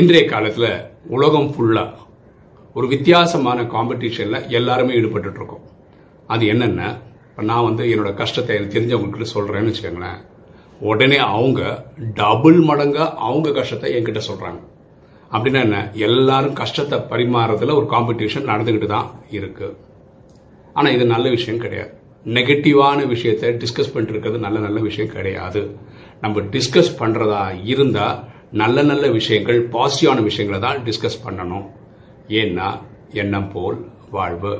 இன்றைய காலத்தில் உலகம் ஃபுல்லாக ஒரு வித்தியாசமான காம்படிஷனில் எல்லாருமே ஈடுபட்டுட்டு இருக்கோம் அது என்னென்ன இப்போ நான் வந்து என்னோட கஷ்டத்தை எனக்கு தெரிஞ்சவங்ககிட்ட சொல்கிறேன்னு வச்சுக்கோங்களேன். உடனே அவங்க டபுள் மடங்காக அவங்க கஷ்டத்தை என்கிட்ட சொல்கிறாங்க அப்படின்னா என்ன? எல்லாரும் கஷ்டத்தை பரிமாறதுல ஒரு காம்படிஷன் நடந்துக்கிட்டு தான் இருக்குது ஆனால் இது நல்ல விஷயம் கிடையாது. நெகட்டிவான விஷயத்தை டிஸ்கஸ் பண்ணிட்டு இருக்கிறது நல்ல நல்ல விஷயம் கிடையாது. நம்ம டிஸ்கஸ் பண்ணுறதா இருந்தால் நல்ல நல்ல விஷயங்கள் பாசிட்டிவான விஷயங்களை தான் டிஸ்கஸ் பண்ணணும். ஏன்னா எண்ணம் போல் வாழ்வு.